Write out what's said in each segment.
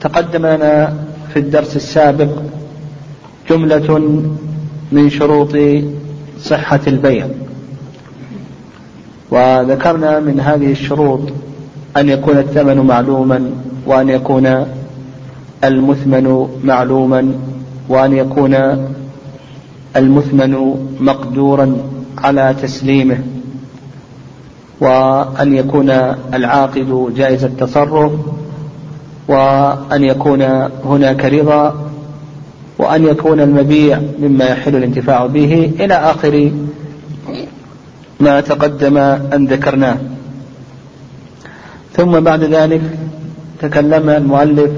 تقدم لنا في الدرس السابق جملة من شروط صحة البيع. وذكرنا من هذه الشروط أن يكون الثمن معلوما وأن يكون المثمن معلوما وأن يكون المثمن مقدورا على تسليمه وأن يكون العاقد جائز التصرف وأن يكون هناك رضا وأن يكون المبيع مما يحل الانتفاع به إلى آخر ما تقدم أن ذكرناه. ثم بعد ذلك تكلم المؤلف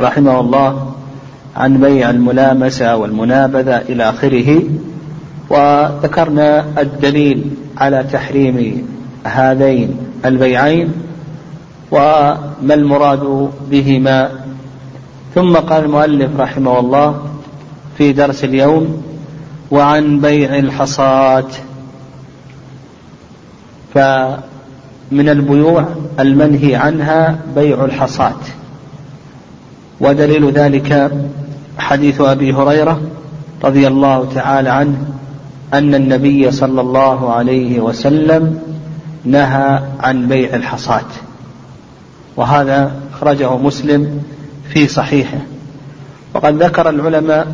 رحمه الله عن بيع الملامسة والمنابذة إلى آخره وذكرنا الدليل على تحريم هذين البيعين وما المراد بهما. ثم قال المؤلف رحمه الله في درس اليوم وعن بيع الحصاة فمن البيوع المنهي عنها بيع الحصاة ودليل ذلك حديث أبي هريرة رضي الله تعالى عنه أن النبي صلى الله عليه وسلم نهى عن بيع الحصاة وهذا أخرجه مسلم في صحيحه. وقد ذكر العلماء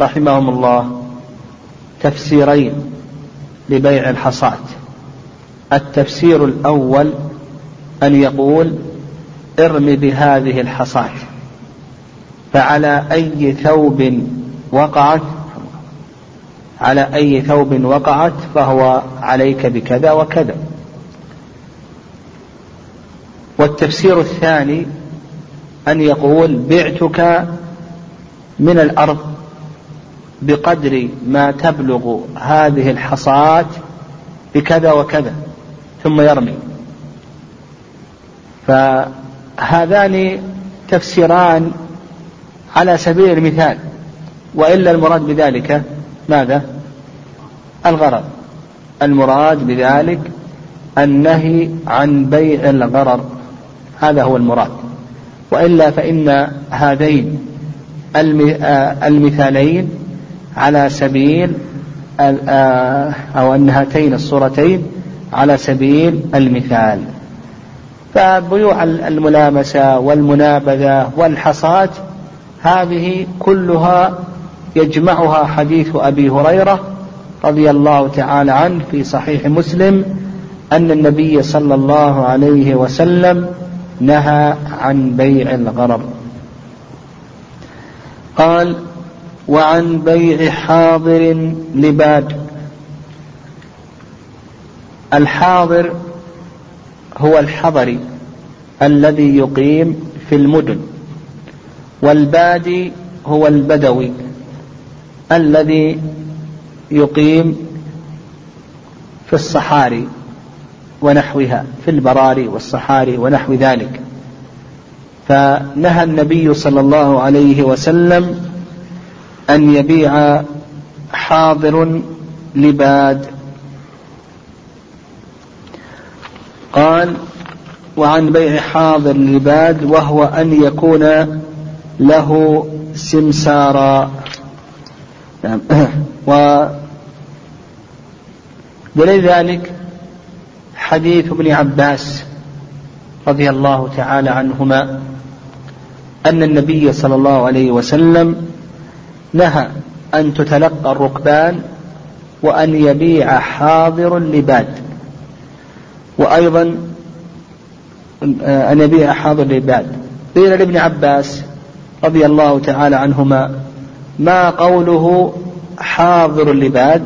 رحمهم الله تفسيرين لبيع الحصاة التفسير الأول أن يقول ارم بهذه الحصاة فعلى أي ثوب وقعت؟ على أي ثوب وقعت فهو عليك بكذا وكذا. والتفسير الثاني أن يقول بعتك من الأرض بقدر ما تبلغ هذه الحصاة بكذا وكذا ثم يرمي. فهذان تفسيران على سبيل المثال وإلا المراد بذلك ماذا؟ الغرض المراد بذلك النهي عن بيع الغرر. هذا هو المراد. وإلا فإن هذين المثالين على سبيل أو أن هاتين الصورتين على سبيل المثال. فبيوع الملامسة والمنابذة والحصاة هذه كلها يجمعها حديث أبي هريرة رضي الله تعالى عنه في صحيح مسلم أن النبي صلى الله عليه وسلم نهى عن بيع الغرر. قال وعن بيع حاضر لباد. الحاضر هو الحضري الذي يقيم في المدن والبادي هو البدوي الذي يقيم في الصحاري. ونحوها في البراري والصحاري ونحو ذلك. فنهى النبي صلى الله عليه وسلم أن يبيع حاضر لباد. قال وعن بيع حاضر لباد وهو أن يكون له سمسارا. نعم. ودليل ذلك حديث ابن عباس رضي الله تعالى عنهما أن النبي صلى الله عليه وسلم نهى أن تتلقى الركبان وأن يبيع حاضر لباد وأيضا أن يبيع حاضر لباد قيل لابن عباس رضي الله تعالى عنهما ما قوله حاضر اللباد؟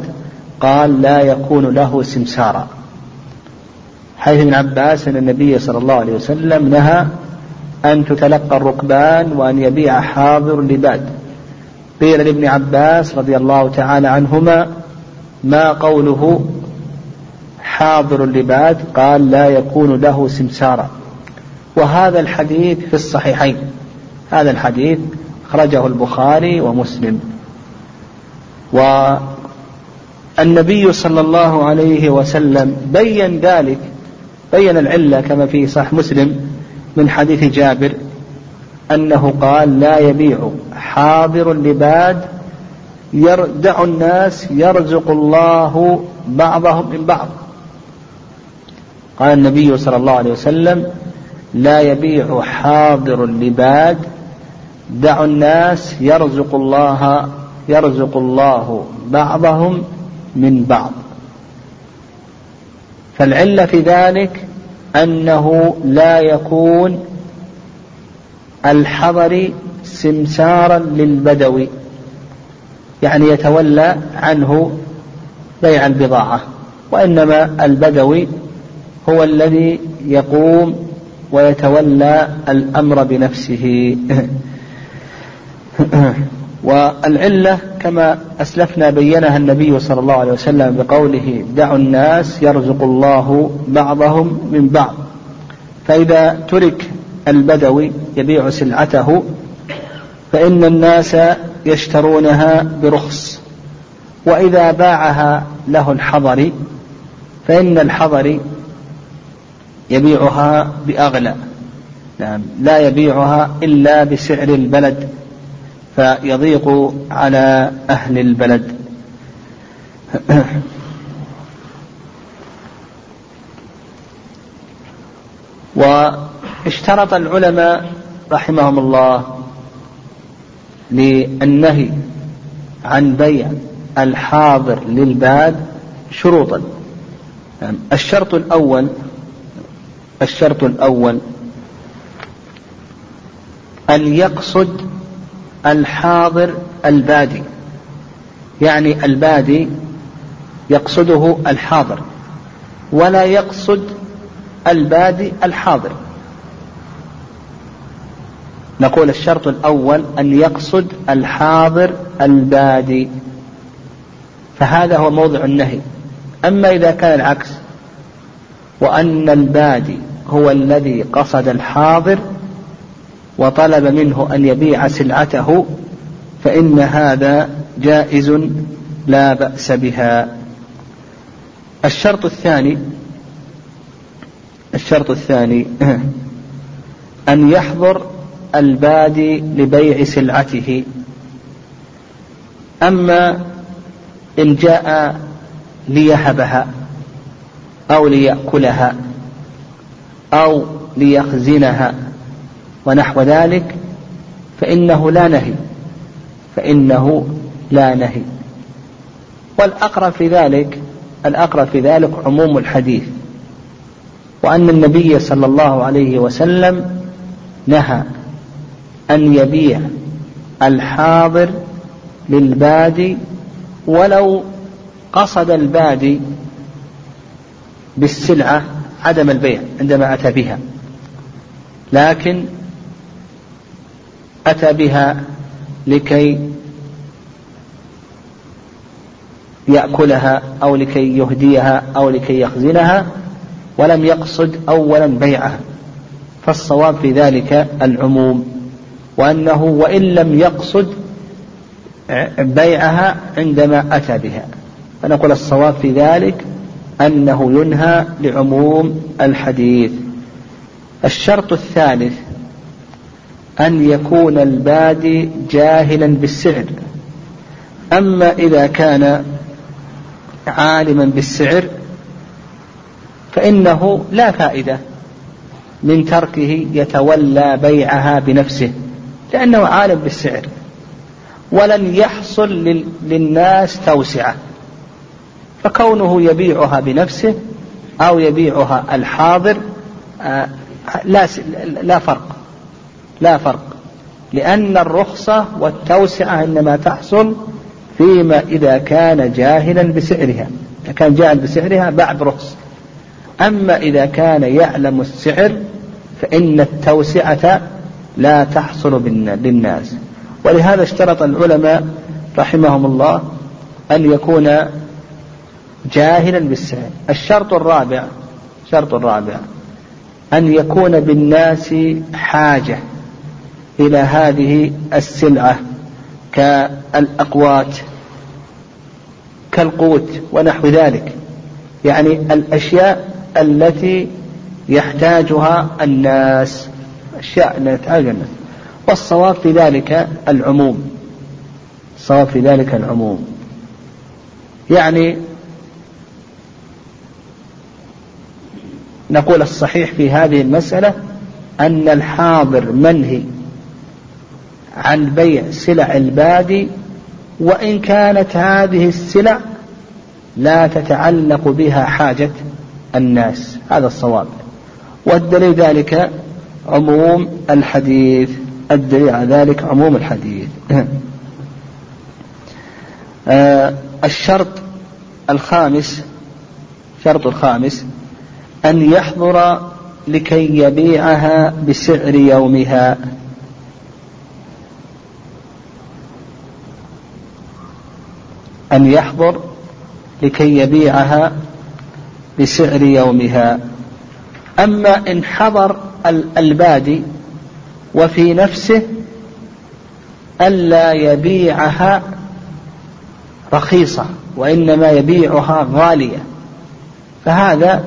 قال لا يكون له سمسارا حيث ابن عباس أن النبي صلى الله عليه وسلم نهى أن تتلقى الركبان وأن يبيع حاضر اللباد قيل لابن عباس رضي الله تعالى عنهما ما قوله حاضر اللباد قال لا يكون له سمسارا وهذا الحديث في الصحيحين. هذا الحديث أخرجه البخاري ومسلم. والنبي صلى الله عليه وسلم بين ذلك بين العلة كما في صحيح مسلم من حديث جابر أنه قال لا يبيع حاضر لباد يردع الناس يرزق الله بعضهم من بعض. قال النبي صلى الله عليه وسلم لا يبيع حاضر لباد دعوا الناس يرزق الله يرزق الله بعضهم من بعض. فالعلة في ذلك أنه لا يكون الحضر سمسارا للبدوي يعني يتولى عنه بيع البضاعة وإنما البدوي هو الذي يقوم ويتولى الأمر بنفسه. والعلة كما أسلفنا بينها النبي صلى الله عليه وسلم بقوله دعوا الناس يرزق الله بعضهم من بعض. فإذا ترك البدوي يبيع سلعته فإن الناس يشترونها برخص. وإذا باعها له الحضري فإن الحضري يبيعها بأغلى نعم لا يبيعها إلا بسعر البلد. فيضيق على أهل البلد. واشترط العلماء رحمهم الله للنهي عن بيع الحاضر للباد شروطا. الشرط الأول الشرط الأول أن يقصد الحاضر البادي. يعني البادي يقصده الحاضر ولا يقصد البادي الحاضر. نقول الشرط الأول أن يقصد الحاضر البادي. فهذا هو موضع النهي. أما إذا كان العكس وأن البادي هو الذي قصد الحاضر وطلب منه أن يبيع سلعته فإن هذا جائز لا بأس بها. الشرط الثاني الشرط الثاني أن يحضر البادي لبيع سلعته. أما إن جاء ليهبها أو ليأكلها أو ليخزنها ونحو ذلك فإنه لا نهي فإنه لا نهي. والأقرب في ذلك الأقرب في ذلك عموم الحديث وأن النبي صلى الله عليه وسلم نهى أن يبيع الحاضر للبادي ولو قصد البادي بالسلعة عدم البيع عندما أتى بها. لكن أتى بها لكي يأكلها أو لكي يهديها أو لكي يخزنها ولم يقصد أولا بيعها. فالصواب في ذلك العموم وأنه وإن لم يقصد بيعها عندما أتى بها. فنقول الصواب في ذلك أنه ينهى لعموم الحديث. الشرط الثالث أن يكون البادي جاهلا بالسعر. أما إذا كان عالما بالسعر فإنه لا فائدة من تركه يتولى بيعها بنفسه لأنه عالم بالسعر. ولن يحصل للناس توسعة. فكونه يبيعها بنفسه أو يبيعها الحاضر آه، لا لا فرق. لا فرق. لأن الرخصة والتوسعة إنما تحصل فيما إذا كان جاهلا بسعرها. إذا كان جاهل بسعرها بعد رخص. أما إذا كان يعلم السعر فإن التوسعة لا تحصل للناس ولهذا اشترط العلماء رحمهم الله أن يكون جاهلا بالسعر. الشرط الرابع الشرط الرابع أن يكون بالناس حاجة. إلى هذه السلعة كالأقوات كالقوت ونحو ذلك. يعني الأشياء التي يحتاجها الناس أشياء لا يحتاجها الناس. والصواب في ذلك العموم. الصواب في ذلك العموم. يعني نقول الصحيح في هذه المسألة أن الحاضر منهي. عن بيع سلع البادي وإن كانت هذه السلع لا تتعلق بها حاجة الناس. هذا الصواب. والدليل ذلك عموم الحديث. الدليل على ذلك عموم الحديث. آه الشرط الخامس شرط الخامس أن يحضر لكي يبيعها بسعر يومها. أن يحضر لكي يبيعها بسعر يومها. أما إن حضر البادي وفي نفسه ألا يبيعها رخيصة وإنما يبيعها غالية. فهذا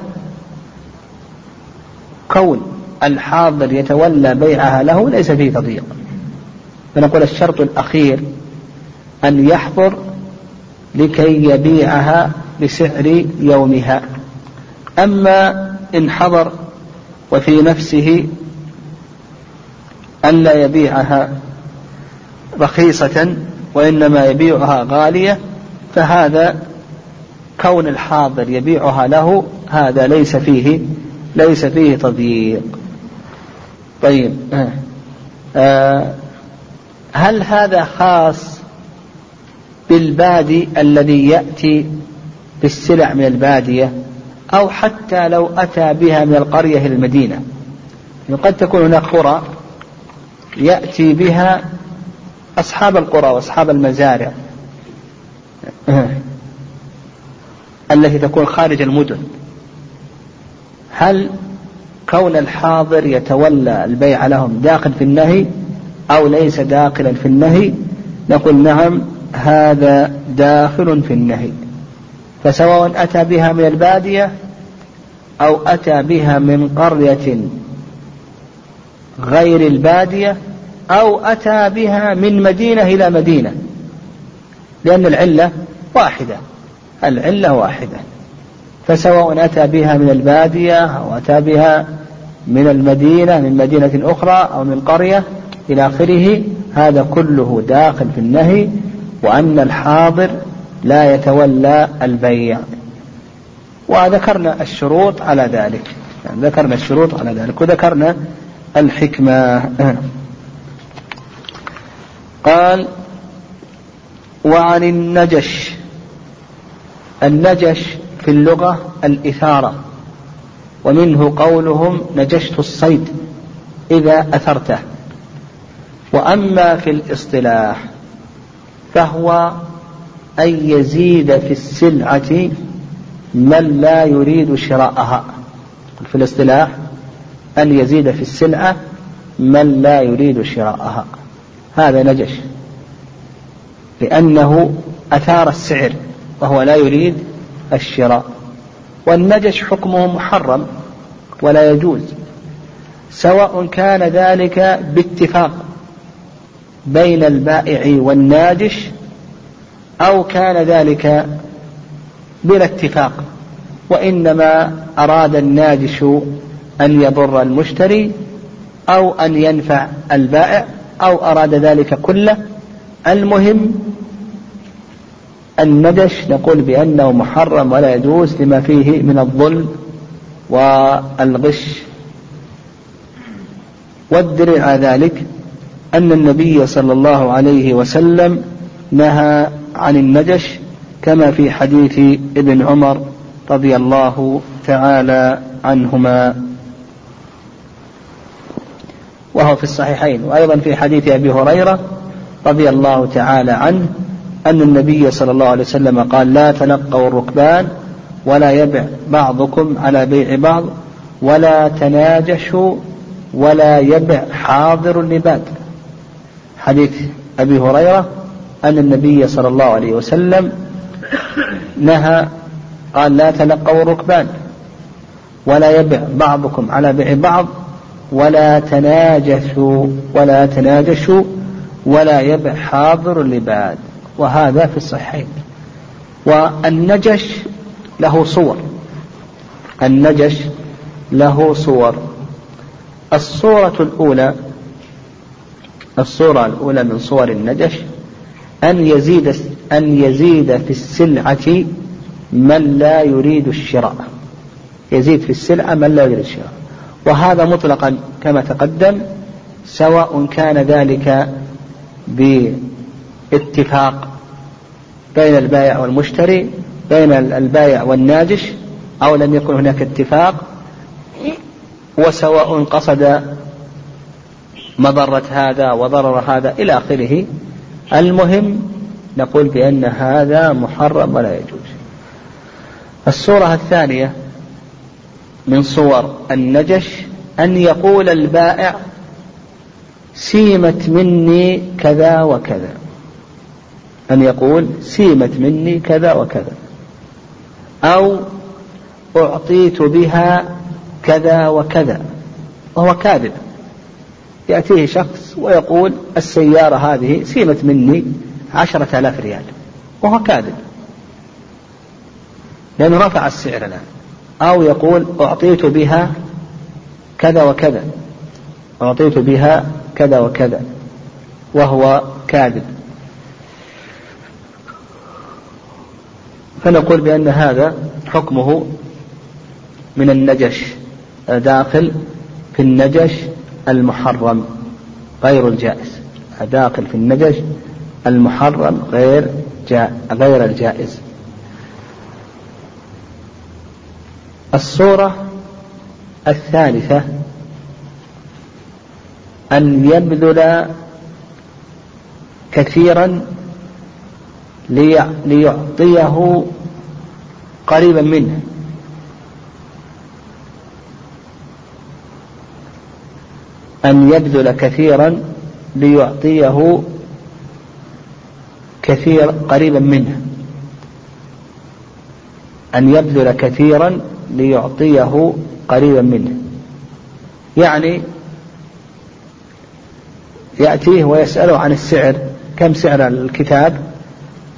كون الحاضر يتولى بيعها له ليس فيه تضييق. فنقول الشرط الأخير أن يحضر لكي يبيعها بسعر يومها. أما إن حضر وفي نفسه ألا يبيعها رخيصة وإنما يبيعها غالية فهذا كون الحاضر يبيعها له هذا ليس فيه ليس فيه تضييق. طيب آه هل هذا خاص بالبادي الذي يأتي بالسلع من البادية أو حتى لو أتى بها من القرية إلى المدينة. يعني قد تكون هناك قرى يأتي بها أصحاب القرى وأصحاب المزارع التي تكون خارج المدن. هل كون الحاضر يتولى البيع لهم داخل في النهي أو ليس داخلا في النهي؟ نقول نعم هذا داخل في النهي. فسواء أتى بها من البادية أو أتى بها من قرية غير البادية أو أتى بها من مدينة إلى مدينة. لأن العلة واحدة. العلة واحدة. فسواء أتى بها من البادية أو أتى بها من المدينة من مدينة أخرى أو من قرية إلى آخره هذا كله داخل في النهي. وأن الحاضر لا يتولى البيع. وذكرنا الشروط على ذلك. يعني ذكرنا الشروط على ذلك وذكرنا الحكمة. قال وعن النجش. النجش في اللغة الإثارة ومنه قولهم نجشت الصيد إذا أثرته. وأما في الاصطلاح فهو أن يزيد في السلعة من لا يريد شراءها. في الاصطلاح أن يزيد في السلعة من لا يريد شراءها. هذا نجش. لأنه أثار السعر وهو لا يريد الشراء. والنجش حكمه محرم ولا يجوز سواء كان ذلك باتفاق بين البائع والناجش أو كان ذلك بلا اتفاق وإنما أراد الناجش أن يضر المشتري أو أن ينفع البائع أو أراد ذلك كله. المهم الندش نقول بأنه محرم ولا يجوز لما فيه من الظلم والغش. والدليل على ذلك أن النبي صلى الله عليه وسلم نهى عن النجش كما في حديث ابن عمر رضي الله تعالى عنهما. وهو في الصحيحين. وأيضا في حديث أبي هريرة رضي الله تعالى عنه أن النبي صلى الله عليه وسلم قال لا تلقوا الركبان ولا يبع بعضكم على بيع بعض ولا تناجشوا ولا يبع حاضر لباد حديث أبي هريرة أن النبي صلى الله عليه وسلم نهى قال لا تلقوا الركبان ولا يبع بعضكم على بيع بعض ولا تناجشوا ولا تناجشوا ولا يبع حاضر لباد. وهذا في الصحيحين والنجش له صور. النجش له صور. الصورة الأولى الصورة الأولى من صور النجش أن يزيد أن يزيد في السلعة من لا يريد الشراء. يزيد في السلعة من لا يريد الشراء. وهذا مطلقا كما تقدم سواء كان ذلك باتفاق بين البائع والمشتري بين البائع والناجش أو لم يكن هناك اتفاق وسواء قصد مضرة هذا وضرر هذا إلى آخره. المهم نقول بأن هذا محرم ولا يجوز. الصورة الثانية من صور النجش أن يقول البائع سيمت مني كذا وكذا. أن يقول سيمت مني كذا وكذا. أو أعطيت بها كذا وكذا. وهو كاذب. يأتيه شخص ويقول السيارة هذه سيمت مني عشرة آلاف ريال وهو كاذب. لأنه رفع السعر الآن. أو يقول أعطيت بها كذا وكذا. أعطيت بها كذا وكذا وهو كاذب. فنقول بأن هذا حكمه من النجش داخل في النجش المحرم غير الجائز. داخل في النجش المحرم غير جاء غير الجائز. الصورة الثالثة أن يبذل كثيرا ليعطيه قريبا منه. أن يبذل كثيرا ليعطيه كثير قريبا منه. أن يبذل كثيرا ليعطيه قريبا منه. يعني يأتيه ويسأله عن السعر. كم سعر الكتاب؟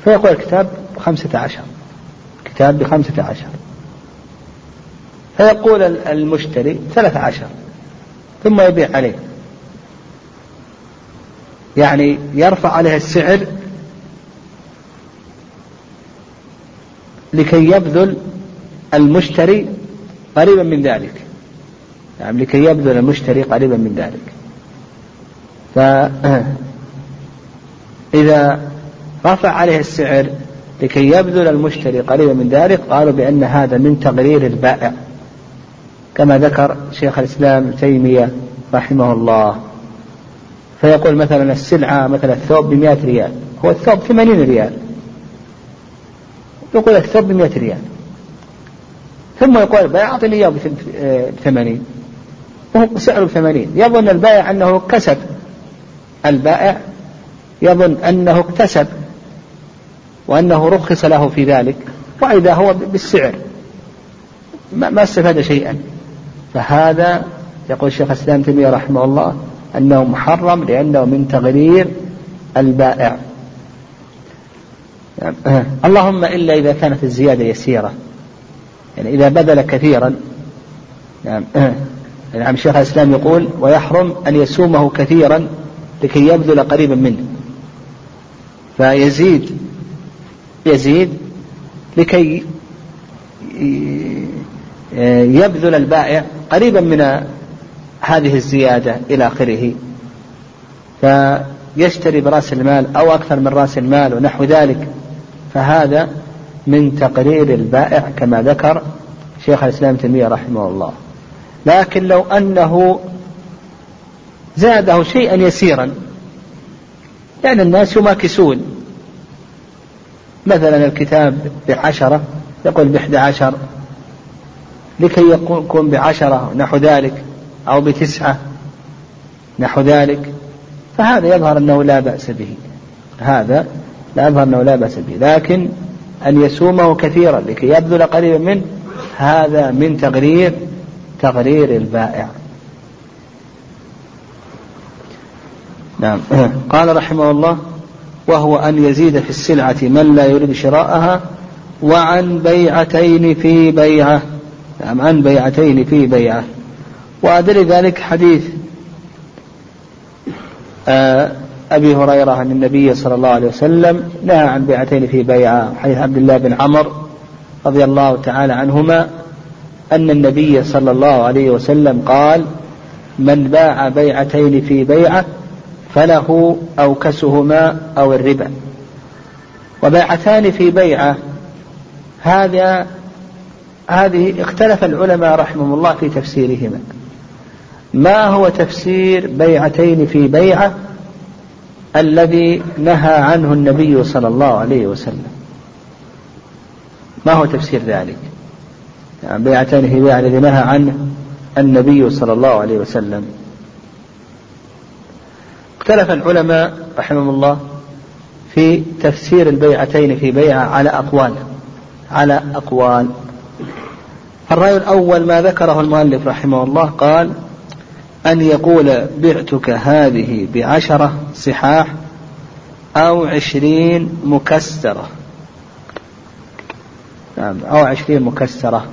فيقول الكتاب بخمسة عشر. كتاب بخمسة عشر. فيقول المشتري ثلاثة عشر. ثم يبيع عليه. يعني يرفع عليه السعر لكي يبذل المشتري قريبا من ذلك. يعني لكي يبذل المشتري قريبا من ذلك. فإذا رفع عليه السعر لكي يبذل المشتري قريبا من ذلك قالوا بأن هذا من تغرير البائع. كما ذكر شيخ الإسلام تيمية رحمه الله. فيقول مثلا السلعة مثلا الثوب بمئة ريال هو الثوب ثمانين ريال. يقول الثوب بمئة ريال. ثم يقول البائع أعطني إياه بثمانين. وهو سعره بثمانين يظن البائع أنه كسب. البائع يظن أنه اكتسب وأنه رخص له في ذلك وإذا هو بالسعر. ما استفاد شيئا. فهذا يقول الشيخ الإسلام تيمية رحمه الله أنه محرم لأنه من تغرير البائع. اللهم إلا إذا كانت الزيادة يسيرة. يعني إذا بذل كثيرا. نعم. نعم شيخ الإسلام يقول ويحرم أن يسومه كثيرا لكي يبذل قريبا منه. فيزيد يزيد لكي يبذل البائع قريبا من هذه الزيادة إلى آخره. فيشتري برأس المال أو أكثر من رأس المال ونحو ذلك. فهذا من تقرير البائع كما ذكر شيخ الإسلام تيمية رحمه الله. لكن لو أنه زاده شيئا يسيرا يعني الناس يماكسون. مثلا الكتاب بعشرة يقول بإحدى عشر لكي يكون بعشرة نحو ذلك أو بتسعة نحو ذلك فهذا يظهر أنه لا بأس به. هذا لا يظهر أنه لا بأس به. لكن أن يسومه كثيرا لكي يبذل قريبا منه هذا من تغرير تغرير البائع. نعم. قال رحمه الله وهو أن يزيد في السلعة من لا يريد شراءها وعن بيعتين في بيعة. نعم عن بيعتين في بيعة. وأدل ذلك حديث آه، أبي هريرة أن النبي صلى الله عليه وسلم نهى عن بيعتين في بيعة حديث عبد الله بن عمر رضي الله تعالى عنهما أن النبي صلى الله عليه وسلم قال من باع بيعتين في بيعة فله أوكسهما أو الربا. وبيعتان في بيعة هذا هذه اختلف العلماء رحمهم الله في تفسيرهما. ما هو تفسير بيعتين في بيعة الذي نهى عنه النبي صلى الله عليه وسلم؟ ما هو تفسير ذلك؟ يعني بيعتين في بيعة الذي نهى عنه النبي صلى الله عليه وسلم. اختلف العلماء رحمهم الله في تفسير البيعتين في بيعة على أقوال على أقوال. الرأي الأول ما ذكره المؤلف رحمه الله قال أن يقول بعتك هذه بعشرة صحاح أو عشرين مكسرة. نعم أو عشرين مكسرة.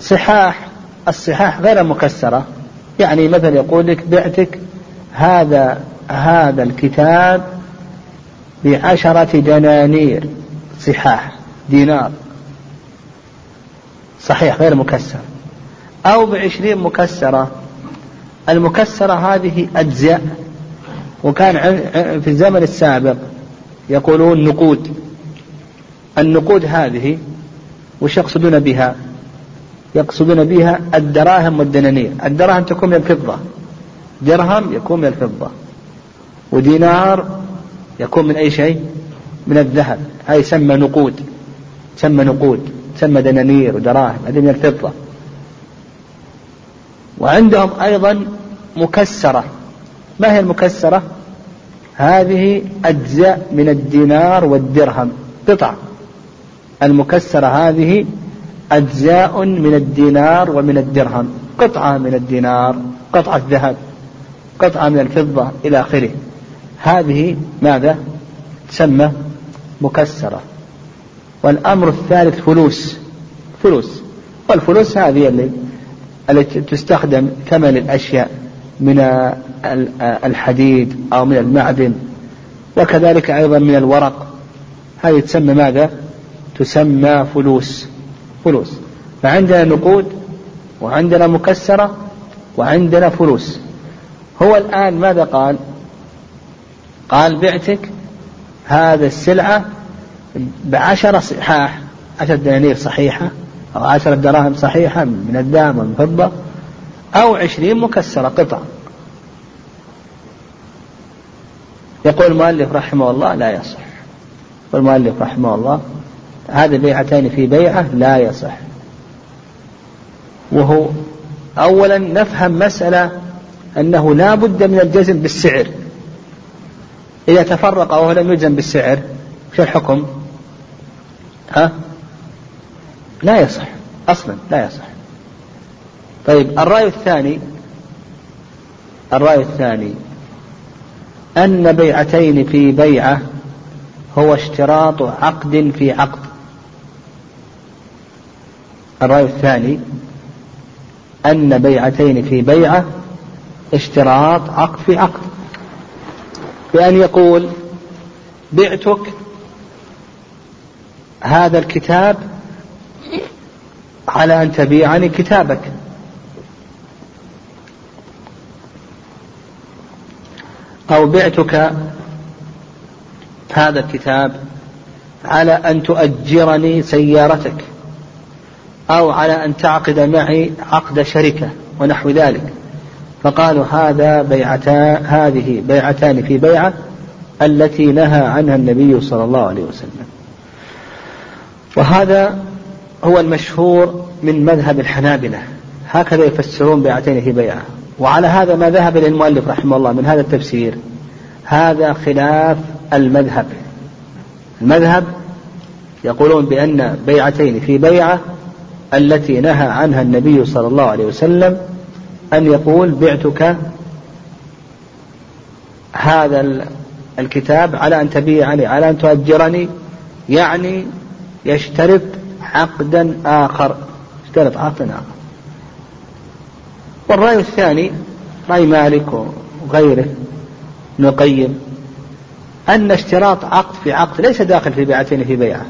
صحاح الصحاح غير مكسرة. يعني مثلا يقول لك بعتك هذا هذا الكتاب بعشرة دنانير صحاح دينار. صحيح غير مكسر أو بعشرين مكسرة. المكسرة هذه أجزاء. وكان في الزمن السابق يقولون نقود. النقود هذه وش يقصدون بها؟ يقصدون بها الدراهم والدنانير. الدراهم تكون من الفضة. درهم يكون من الفضة. ودينار يكون من أي شيء؟ من الذهب. هذا يسمى نقود. تسمى نقود تسمى دنانير ودراهم هذه من الفضة. وعندهم أيضا مكسرة. ما هي المكسرة؟ هذه أجزاء من الدينار والدرهم. قطع. المكسرة هذه أجزاء من الدينار ومن الدرهم. قطعة من الدينار قطعة ذهب قطعة من الفضة إلى آخره. هذه ماذا؟ تسمى مكسرة. والأمر الثالث فلوس. فلوس. والفلوس هذه التي تستخدم ثمن الأشياء من الحديد أو من المعدن وكذلك أيضا من الورق. هذه تسمى ماذا؟ تسمى فلوس. فلوس. فعندنا نقود وعندنا مكسرة وعندنا فلوس. هو الآن ماذا قال؟ قال بعتك هذا السلعة بعشرة صحاح عشرة دنانير صحيحة أو عشرة دراهم صحيحة من الذهب ومن الفضة أو عشرين مكسرة قطع. يقول المؤلف رحمه الله لا يصح. والمؤلف رحمه الله هذه بيعتين في بيعة لا يصح. وهو أولا نفهم مسألة أنه لا بد من الجزم بالسعر. إذا تفرق وهو لم يجزم بالسعر شو الحكم؟ ها؟ لا يصح. أصلا لا يصح. طيب الرأي الثاني الرأي الثاني أن بيعتين في بيعة هو اشتراط عقد في عقد. الرأي الثاني أن بيعتين في بيعة اشتراط عقد في عقد. بأن يقول بعتك هذا الكتاب على أن تبيعني كتابك. أو بعتك هذا الكتاب على أن تؤجرني سيارتك أو على أن تعقد معي عقد شركة ونحو ذلك. فقالوا هذا بيعتا هذه بيعتان في بيعة التي نهى عنها النبي صلى الله عليه وسلم. وهذا هو المشهور من مذهب الحنابلة. هكذا يفسرون بيعتين في بيعة. وعلى هذا ما ذهب إلى المؤلف رحمه الله من هذا التفسير. هذا خلاف المذهب. المذهب يقولون بأن بيعتين في بيعة التي نهى عنها النبي صلى الله عليه وسلم أن يقول بعتك هذا الكتاب على أن تبيعني على أن تؤجرني يعني يشترط عقدا آخر يشترط عقدا آخر. والرأي الثاني رأي مالك وغيره ابن القيم أن اشتراط عقد في عقد ليس داخل في بيعتين في بيعة.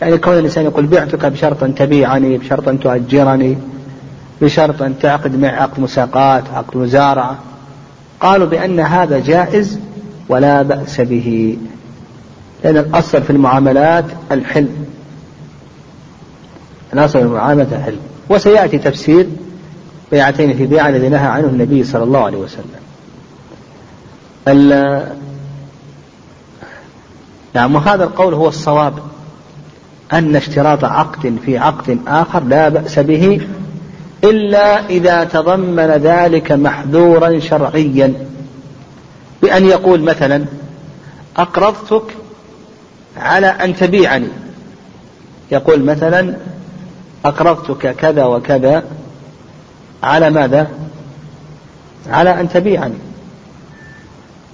يعني كون الإنسان يقول بعتك بشرط أن تبيعني بشرط أن تؤجرني بشرط أن تعقد معي عقد مساقات عقد مزارعة قالوا بأن هذا جائز ولا بأس به. لأن الأصل في المعاملات الحلم. الأصل في المعاملات الحلم. وسيأتي تفسير بيعتين في بيعة الذي نهى عنه النبي صلى الله عليه وسلم. نعم وهذا القول هو الصواب. أن اشتراط عقد في عقد آخر لا بأس به إلا إذا تضمن ذلك محذورا شرعيا. بأن يقول مثلا أقرضتك على أن تبيعني يقول مثلا أقرضتك كذا وكذا على ماذا؟ على أن تبيعني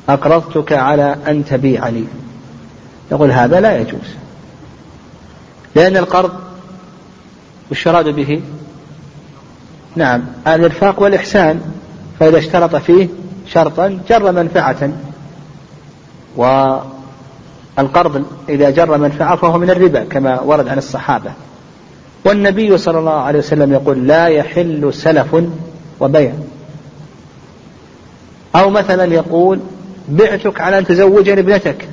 أقرضتك على أن تبيعني يقول هذا لا يجوز لأن القرض وش يراد به؟ نعم الإرفاق والإحسان فإذا اشترط فيه شرطا جر منفعة والقرض إذا جر منفعة فهو من الربا كما ورد عن الصحابة. والنبي صلى الله عليه وسلم يقول لا يحل سلف وبيع. أو مثلا يقول بعتك على أن تزوجني ابنتك.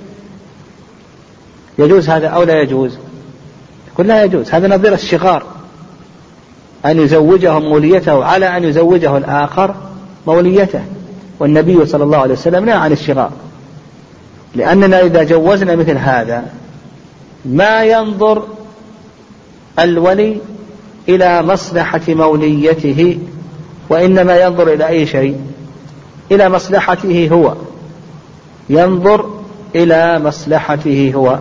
يجوز هذا أو لا يجوز؟ يقول لا يجوز هذا نظير الشغار أن يزوجه موليته على أن يزوجه الآخر موليته. والنبي صلى الله عليه وسلم نهى عن الشغار لأننا إذا جوزنا مثل هذا ما ينظر الولي إلى مصلحة موليته وإنما ينظر إلى أي شيء؟ إلى مصلحته هو. ينظر إلى مصلحته هو.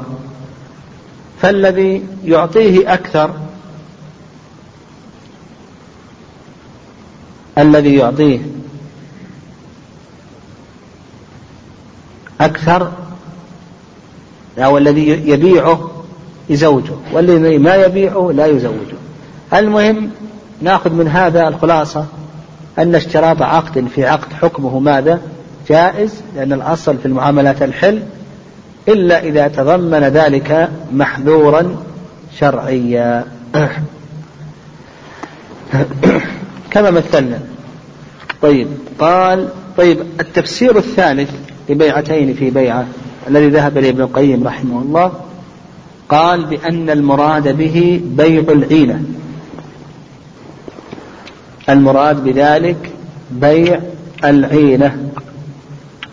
فالذي يعطيه أكثر الذي يعطيه أكثر أو الذي يبيعه يزوجه والذي ما يبيعه لا يزوجه. المهم ناخذ من هذا الخلاصة أن اشتراط عقد في عقد حكمه ماذا؟ جائز لأن الأصل في المعاملات الحل إلا إذا تضمن ذلك محذورا شرعيا. كما مثلنا. طيب قال طيب التفسير الثالث لبيعتين في بيعة. الذي ذهب إليه ابن القيم رحمه الله قال بأن المراد به بيع العينة. المراد بذلك بيع العينة.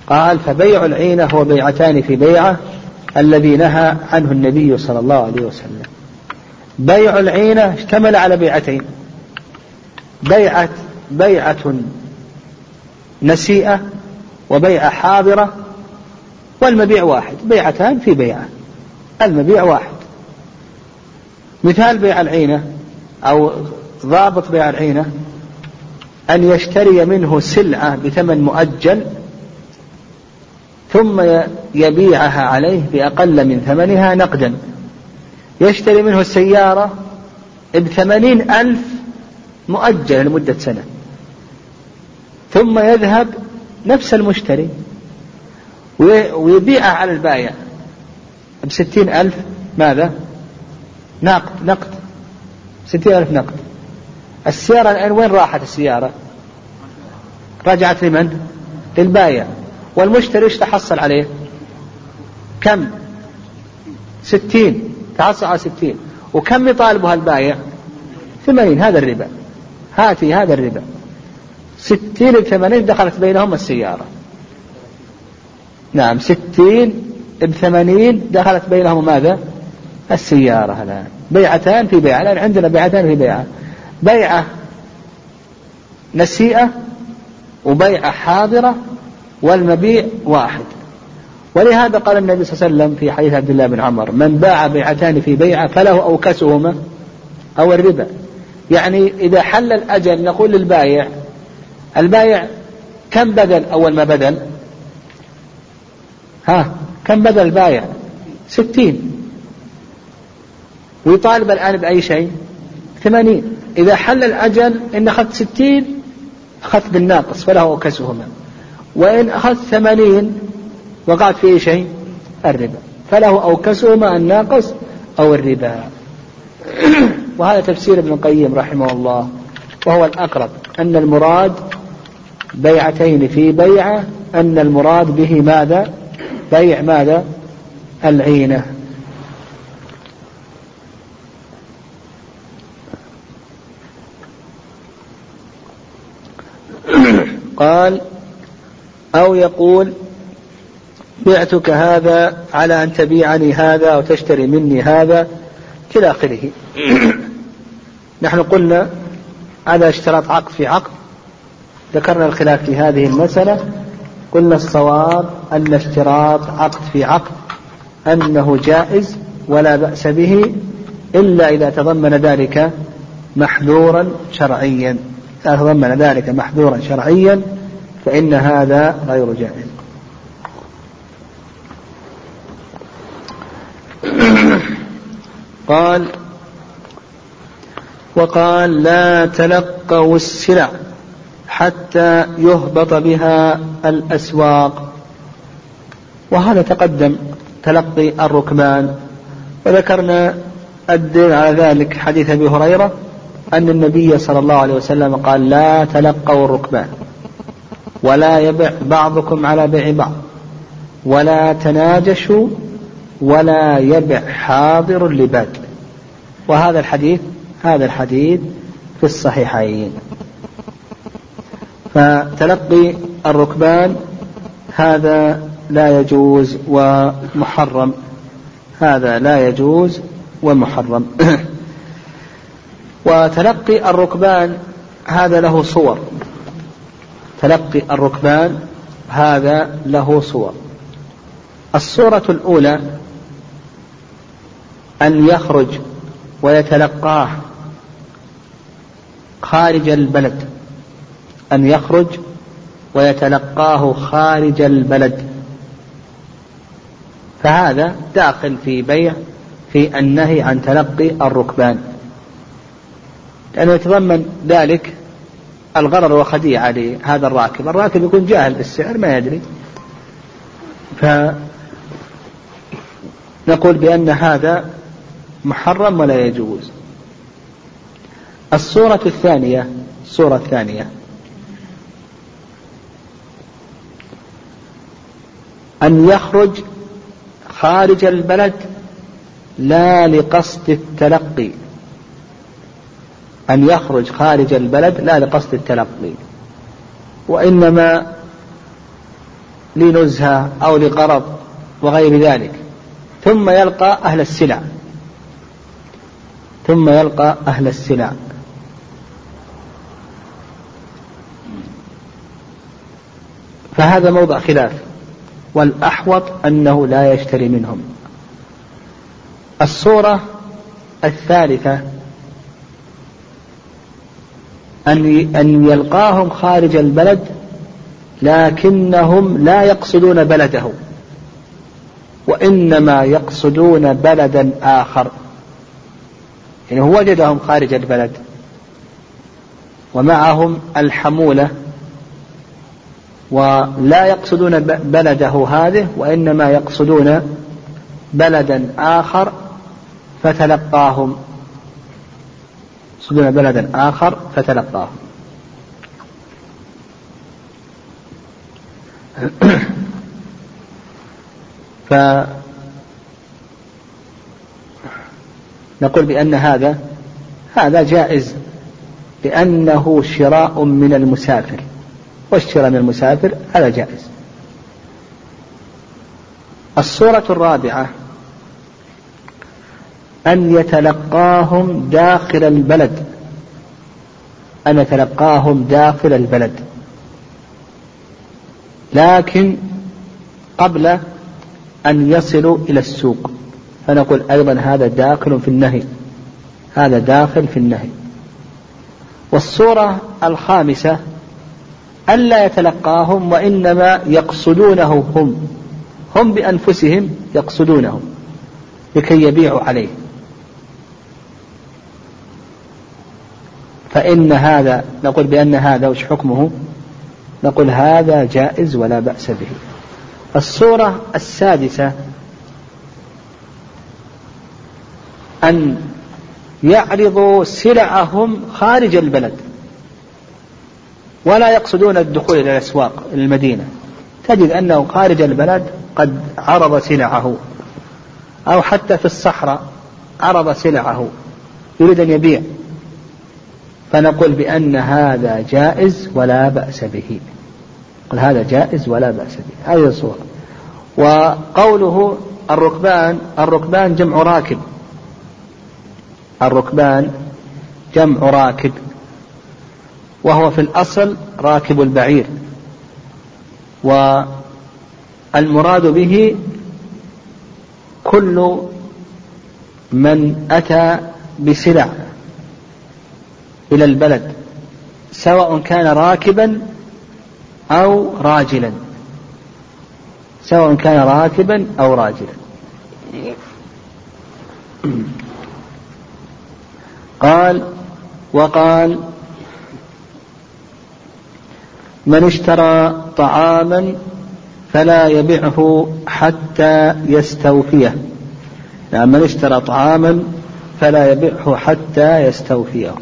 قال فبيع العينة هو بيعتان في بيعة الذي نهى عنه النبي صلى الله عليه وسلم. بيع العينة اشتمل على بيعتين. بيعة بيعة نسيئة وبيعة حاضرة والمبيع واحد بيعتان في بيعة. المبيع واحد. مثال بيع العينة أو ضابط بيع العينة أن يشتري منه سلعة بثمن مؤجل ثم يبيعها عليه بأقل من ثمنها نقدا. يشتري منه السيارة بثمانين ألف مؤجلة لمدة سنة. ثم يذهب نفس المشتري. ويبيعها على البائع. بستين ألف ماذا؟ نقد نقد. ستين ألف نقد. السيارة الآن وين راحت السيارة؟ رجعت لمن؟ للبائع. والمشتري إيش تحصل عليه؟ كم؟ ستين. تحصل على ستين. وكم يطالبها البايع ثمانين. هذا الربا. هاتي هذا الربا. ستين بثمانين دخلت بينهم السيارة. نعم ستين بثمانين دخلت بينهم ماذا؟ السيارة الآن بيعتان في بيعة الآن عندنا بيعتان في بيعة. بيعة نسيئة وبيعة حاضرة والمبيع واحد. ولهذا قال النبي صلى الله عليه وسلم في حديث عبد الله بن عمر من باع بيعتان في بيعة فله أوكسهما أو الربا. يعني إذا حل الأجل نقول للبايع البايع كم بدل أول ما بدل؟ ها كم بدل البايع ستين. ويطالب الآن بأي شيء؟ ثمانين. إذا حل الأجل إن أخذت ستين أخذت بالناقص فله كسهما وإن أخذت ثمانين وقعت فيه شيء؟ الربا. فله أو كسهما الناقص أو الربا. وهذا تفسير ابن القيم رحمه الله. وهو الأقرب أن المراد بيعتين في بيعة أن المراد به ماذا؟ بيع ماذا؟ العينة. قال أو يقول بعتك هذا على أن تبيعني هذا أو تشتري مني هذا إلى آخره. نحن قلنا على اشتراط عقد في عقد ذكرنا الخلاف في هذه المسألة. قلنا الصواب أن اشتراط عقد في عقد أنه جائز ولا بأس به إلا إذا تضمن ذلك محذورا شرعيا. إذا تضمن ذلك محذورا شرعيا فإن هذا غير جائز. قال وقال لا تلقوا السلع. حتى يهبط بها الأسواق. وهذا تقدم تلقي الركبان. وذكرنا الدين على ذلك حديث أبي هريرة أن النبي صلى الله عليه وسلم قال لا تلقوا الركبان. ولا يبع بعضكم على بيع بعض. ولا تناجشوا ولا يبع حاضر لباد وهذا الحديث هذا الحديث في الصحيحين. فتلقي الركبان هذا لا يجوز ومحرم. هذا لا يجوز ومحرم. وتلقي الركبان هذا له صور. تلقي الركبان هذا له صور. الصورة الأولى أن يخرج ويتلقاه خارج البلد. أن يخرج ويتلقاه خارج البلد. فهذا داخل في بيع في النهي عن تلقي الركبان. لأنه يتضمن ذلك الغرر وخديعة لهذا الراكب. الراكب يكون جاهل بالسعر ما يدري. فنقول بأن هذا محرم ولا يجوز. الصورة الثانية الصورة الثانية. أن يخرج خارج البلد لا لقصد التلقي. أن يخرج خارج البلد لا لقصد التلقي. وإنما لنزهة أو لغرض وغير ذلك. ثم يلقى أهل السلع. ثم يلقى أهل السلع. فهذا موضع خلاف. والأحوط أنه لا يشتري منهم. الصورة الثالثة أن أن يلقاهم خارج البلد لكنهم لا يقصدون بلده وإنما يقصدون بلدا آخر. يعني هو وجدهم خارج البلد ومعهم الحمولة ولا يقصدون بلده هذه وإنما يقصدون بلدا آخر فتلقاهم. يقصدون بلدا آخر فتلقاهم. ف نقول بأن هذا هذا جائز لأنه شراء من المسافر. والشراء من المسافر هذا جائز. الصورة الرابعة أن يتلقاهم داخل البلد. أن يتلقاهم داخل البلد. لكن قبل أن يصلوا إلى السوق. فنقول أيضا هذا داخل في النهي. هذا داخل في النهي. والصورة الخامسة ألا يتلقاهم وإنما يقصدونه هم. هم بأنفسهم يقصدونه لكي يبيعوا عليه. فإن هذا نقول بأن هذا وش حكمه؟ نقول هذا جائز ولا بأس به. الصورة السادسة أن يعرضوا سلعهم خارج البلد. ولا يقصدون الدخول إلى الأسواق المدينة. تجد أنه خارج البلد قد عرض سلعه أو حتى في الصحراء عرض سلعه يريد أن يبيع. فنقول بأن هذا جائز ولا بأس به. قل هذا جائز ولا بأس به. هذه الصورة. وقوله الركبان الركبان جمع راكب. الركبان جمع راكب. وهو في الأصل راكب البعير. والمراد به كل من أتى بسلع إلى البلد سواء كان راكبا أو راجلا. سواء كان راكبا أو راجلا. قال وقال من اشترى طعاما فلا يبعه حتى يستوفيه. يعني من اشترى طعاما فلا يبعه حتى يستوفيه.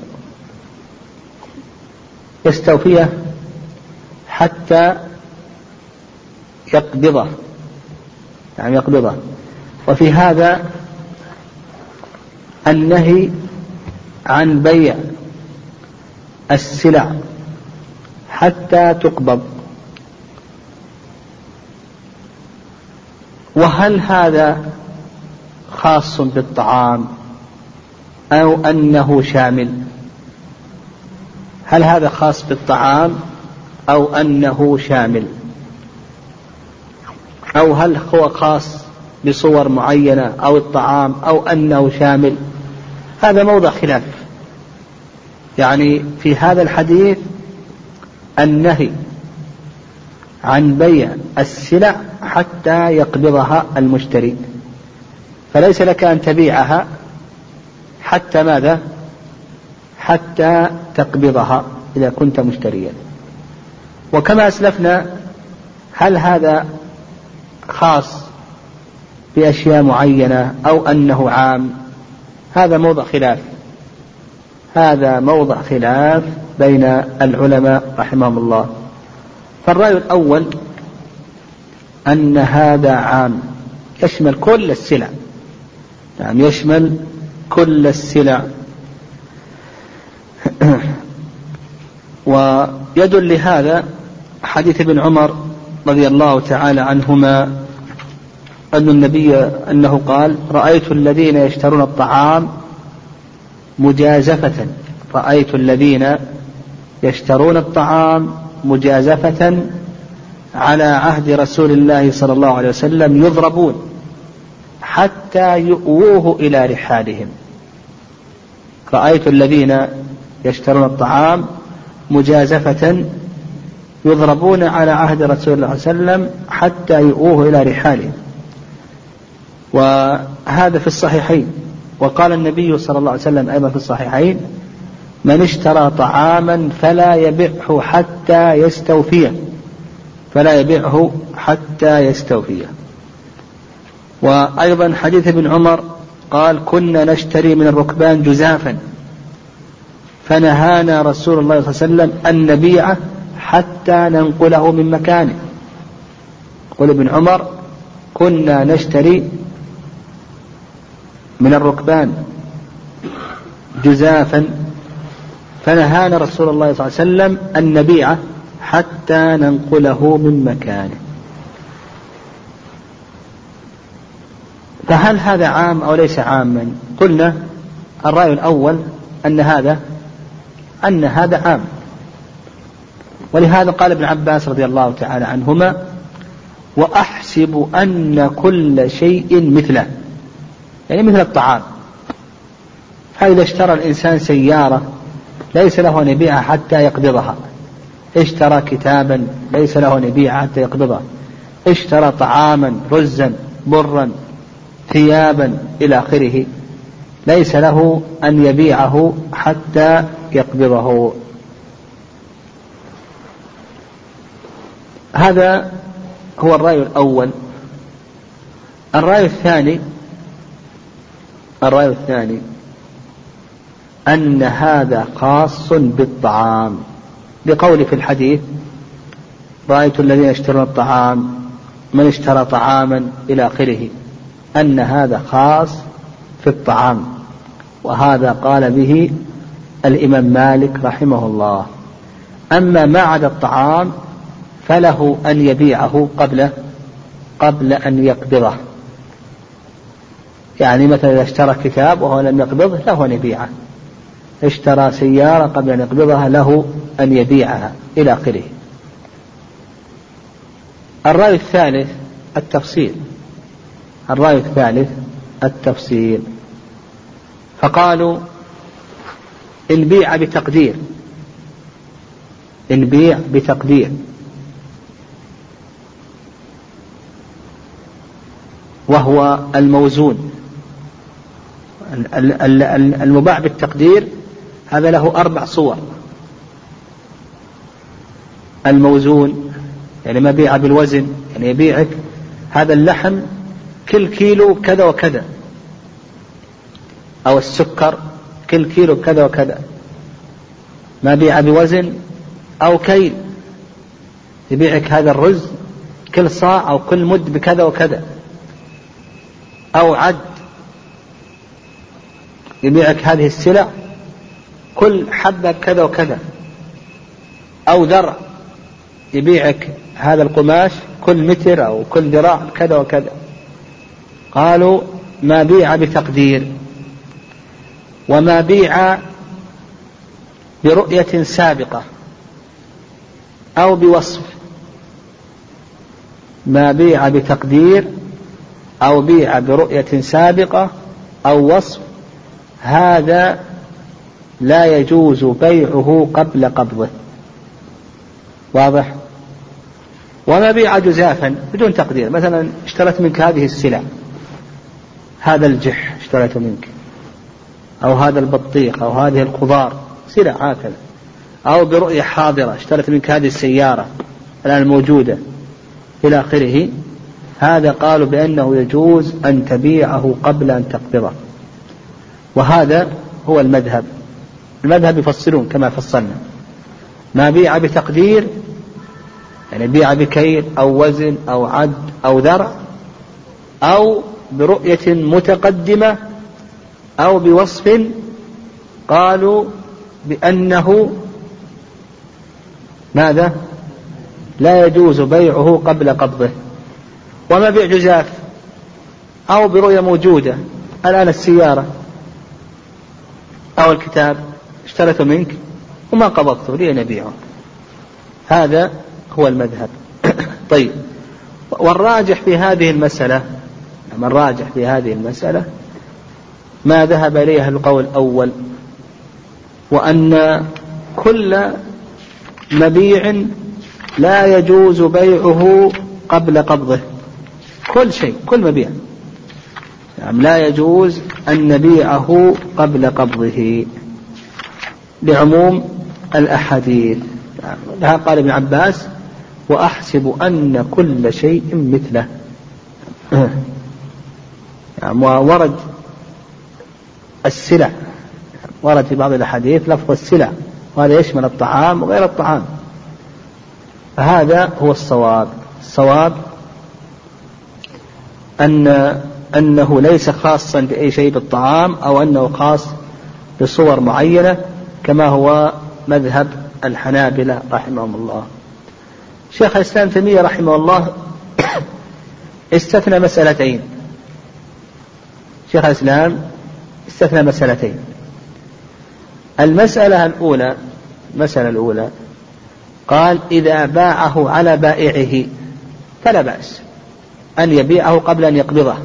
يستوفيه حتى يقبضه. يعني يقبضه. وفي هذا النهي عن بيع السلع. حتى تقبض. وهل هذا خاص بالطعام أو أنه شامل؟ هل هذا خاص بالطعام أو أنه شامل؟ أو هل هو خاص بصور معينة أو الطعام أو أنه شامل؟ هذا موضع خلاف. يعني في هذا الحديث النهي عن بيع السلع حتى يقبضها المشتري. فليس لك أن تبيعها حتى ماذا؟ حتى تقبضها إذا كنت مشتريا. وكما أسلفنا هل هذا خاص بأشياء معينة أو أنه عام؟ هذا موضع خلاف. هذا موضع خلاف بين العلماء رحمهم الله. فالرأي الأول أن هذا عام يشمل كل السلع. نعم يشمل كل السلع. ويدل لهذا حديث ابن عمر رضي الله تعالى عنهما أن النبي أنه قال رأيت الذين يشترون الطعام مجازفة. رأيت الذين يشترون الطعام مجازفة على عهد رسول الله صلى الله عليه وسلم يضربون حتى يؤووه إلى رحالهم. رأيت الذين يشترون الطعام مجازفة يضربون على عهد رسول الله صلى الله عليه وسلم حتى يؤوه إلى رحالهم. وهذا في الصحيحين. وقال النبي صلى الله عليه وسلم أيضا في الصحيحين من اشترى طعاما فلا يبعه حتى يستوفيه. فلا يبعه حتى يستوفيه. وأيضا حديث ابن عمر قال كنا نشتري من الركبان جزافا فنهانا رسول الله صلى الله عليه وسلم أن نبيعه حتى ننقله من مكانه. يقول ابن عمر كنا نشتري من الركبان جزافا فنهانا رسول الله صلى الله عليه وسلم أن نبيعه حتى ننقله من مكانه. فهل هذا عام أو ليس عاما؟ قلنا الرأي الأول أن هذا أن هذا عام. ولهذا قال ابن عباس رضي الله تعالى عنهما وأحسب أن كل شيء مثله. يعني مثل الطعام. فإذا اشترى الإنسان سيارة ليس له أن يبيعها حتى يقبضها. اشترى كتابا ليس له أن يبيعها حتى يقبضها. اشترى طعاما رزا برا ثيابا إلى آخره. ليس له أن يبيعه حتى يقبضه. هذا هو الرأي الأول. الرأي الثاني الرأي الثاني أن هذا خاص بالطعام. لقول في الحديث رأيت الذين يشترون الطعام من اشترى طعاما إلى آخره. أن هذا خاص في الطعام. وهذا قال به الإمام مالك رحمه الله. أما ما عدا الطعام فله أن يبيعه قبل قبل أن يقبضه. يعني مثلا إذا اشترى كتاب وهو لم يقبضه له أن يبيعه. اشترى سيارة قبل أن يقبضها له أن يبيعها إلى آخره. الرأي الثالث التفصيل. الرأي الثالث التفصيل. فقالوا البيع بتقدير. البيع بتقدير. وهو الموزون. المباع بالتقدير هذا له أربع صور. الموزون يعني مبيع بالوزن يعني يبيعك هذا اللحم كل كيلو كذا وكذا. أو السكر كل كيلو كذا وكذا. مبيع بوزن أو كيل. يبيعك هذا الرز كل صاع أو كل مد بكذا وكذا. أو عد. يبيعك هذه السلع كل حبة كذا وكذا. أو ذرع يبيعك هذا القماش كل متر أو كل ذراع كذا وكذا. قالوا ما بيع بتقدير وما بيع برؤية سابقة أو بوصف. ما بيع بتقدير أو بيع برؤية سابقة أو وصف هذا لا يجوز بيعه قبل قبضه. واضح؟ وما بيع جزافا بدون تقدير. مثلا اشتريت منك هذه السلع. هذا الجح اشتريته منك. أو هذا البطيخ أو هذه الخضار. سلع هكذا. أو برؤية حاضرة اشتريت منك هذه السيارة الآن موجودة. إلى آخره. هذا قالوا بأنه يجوز أن تبيعه قبل أن تقبضه. وهذا هو المذهب. المذهب يفصلون كما فصلنا. ما بيع بتقدير يعني بيع بكيل أو وزن أو عد أو ذرع أو برؤية متقدمة أو بوصف قالوا بأنه ماذا؟ لا يجوز بيعه قبل قبضه. وما بيع جزاف؟ أو برؤية موجودة. الآن السيارة. أو الكتاب اشتريته منك وما قبضته لي نبيعه هذا هو المذهب. طيب. والراجح في هذه المسألة من الراجح في هذه المسألة ما ذهب إليه القول الأول وأن كل مبيع لا يجوز بيعه قبل قبضه. كل شيء كل مبيع. يعني لا يجوز أن نبيعه قبل قبضه لعموم الأحاديث. لها قال ابن عباس وأحسب أن كل شيء مثله. يعني ورد السلع. ورد في بعض الأحاديث لفظ السلع وهذا يشمل الطعام وغير الطعام. فهذا هو الصواب. الصواب أن أنه ليس خاصا بأي شيء بالطعام أو أنه خاص بصور معينة كما هو مذهب الحنابلة رحمهم الله. شيخ الإسلام تيمية رحمه الله استثنى مسألتين. شيخ الإسلام استثنى مسألتين. المسألة الأولى المسألة الأولى قال إذا باعه على بائعه فلا بأس أن يبيعه قبل أن يقبضه.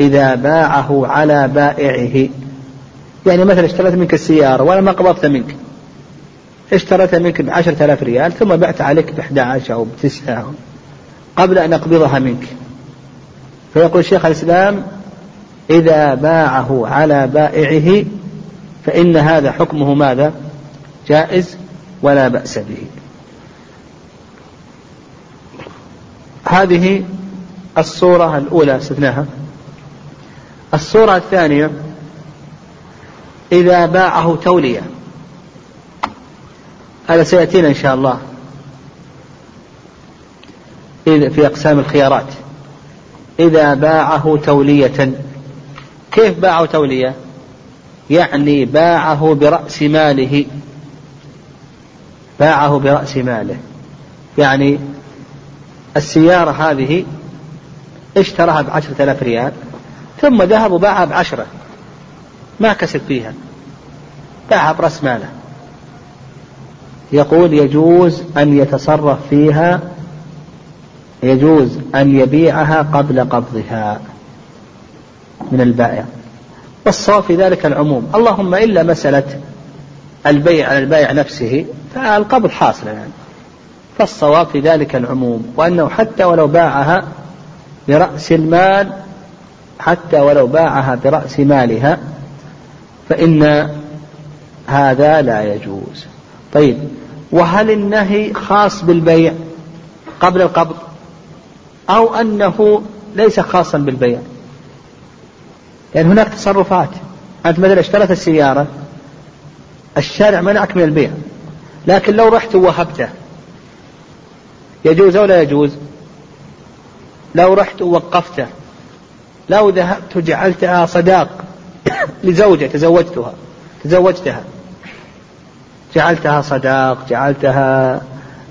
إذا باعه على بائعه. يعني مثلا اشتريت منك السيارة وأنا ما قبضت منك. اشتريتها منك بعشرة آلاف ريال ثم بعت عليك بأحد عشر أو بتسعة. قبل أن أقبضها منك. فيقول شيخ الإسلام إذا باعه على بائعه فإن هذا حكمه ماذا؟ جائز ولا بأس به. هذه الصورة الأولى استثناها. الصورة الثانية إذا باعه تولية. هذا سيأتينا إن شاء الله. في أقسام الخيارات. إذا باعه تولية. كيف باعه تولية؟ يعني باعه برأس ماله. باعه برأس ماله. يعني السيارة هذه اشتراها بعشرة آلاف ريال. ثم ذهب وباعها بعشرة. ما كسب فيها. باعها برأس ماله. يقول يجوز أن يتصرف فيها يجوز أن يبيعها قبل قبضها من البائع. والصواب في ذلك العموم. اللهم إلا مسألة البيع على البائع نفسه فالقبض حاصل يعني. فالصواب في ذلك العموم. وأنه حتى ولو باعها برأس المال حتى ولو باعها برأس مالها فإن هذا لا يجوز. طيب وهل النهي خاص بالبيع قبل القبض؟ أو أنه ليس خاصا بالبيع؟ لأن هناك تصرفات. أنت مثلا اشتريت السيارة الشارع منعك من البيع لكن لو رحت ووهبته يجوز أو لا يجوز؟ لو رحت ووقفته لو ذهبت جعلتها صداق. لزوجة تزوجتها. تزوجتها. جعلتها صداق جعلتها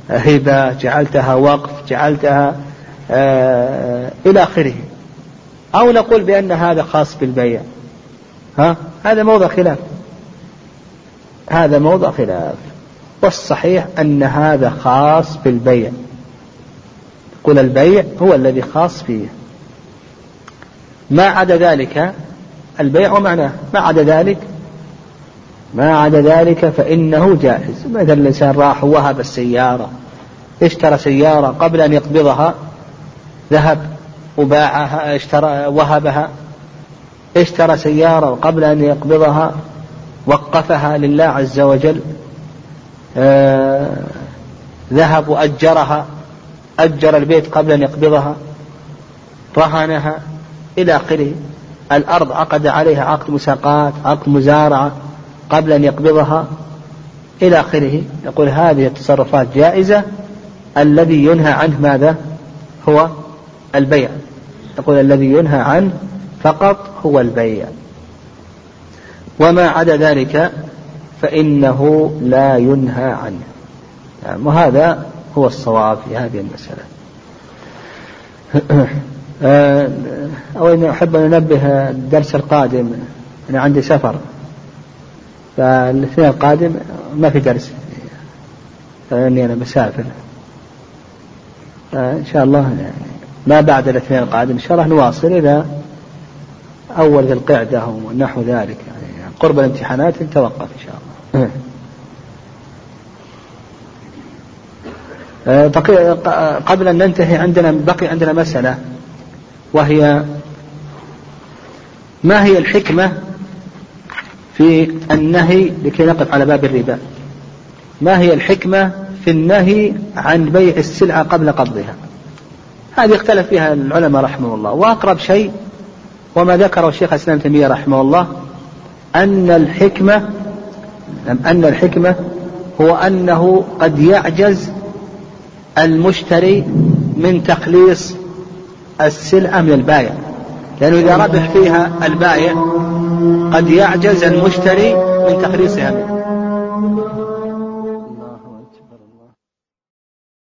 هبة جعلتها وقف جعلتها آه إلى آخره. أو نقول بأن هذا خاص بالبيع. ها؟ هذا موضع خلاف. هذا موضع خلاف. والصحيح أن هذا خاص بالبيع. قل البيع هو الذي خاص فيه. ما عدا ذلك البيع ومعناه. ما عدا ذلك ما عدا ذلك فإنه جائز. مثلا الإنسان راح وهب السيارة اشترى سيارة قبل أن يقبضها ذهب وباعها اشترى وهبها اشترى سيارة وقبل أن يقبضها وقفها لله عز وجل آه ذهب وأجرها أجر البيت قبل أن يقبضها رهنها إلى آخره. الأرض عقد عليها عقد مساقات عقد مزارعة قبل أن يقبضها. إلى آخره. يقول هذه التصرفات جائزة. الذي ينهى عنه ماذا؟ هو البيع. يقول الذي ينهى عنه فقط هو البيع. وما عدا ذلك فإنه لا ينهى عنه. يعني وهذا هو الصواب في هذه المسألة. آه، أو أن أحب أن أنبه الدرس القادم. أنا عندي سفر. فالاثنين القادم ما في درس. لأني أنا بسافر. فإن شاء الله يعني ما بعد الاثنين القادم. إن شاء الله نواصل إلى أول ذي القعدة ونحو ذلك. يعني قرب الامتحانات نتوقف إن شاء الله. آه، قبل أن ننتهي عندنا بقي عندنا مسألة. وهي ما هي الحكمة في النهي لكي نقف على باب الربا؟ ما هي الحكمة في النهي عن بيع السلعة قبل قبضها؟ هذه اختلف فيها العلماء رحمه الله. وأقرب شيء وما ذكره الشيخ الإسلام تيمية رحمه الله أن الحكمة أن الحكمة هو أنه قد يعجز المشتري من تخليص السلعة من البائع لأنه إذا ربح فيها البائع قد يعجز المشتري من تخليصها منه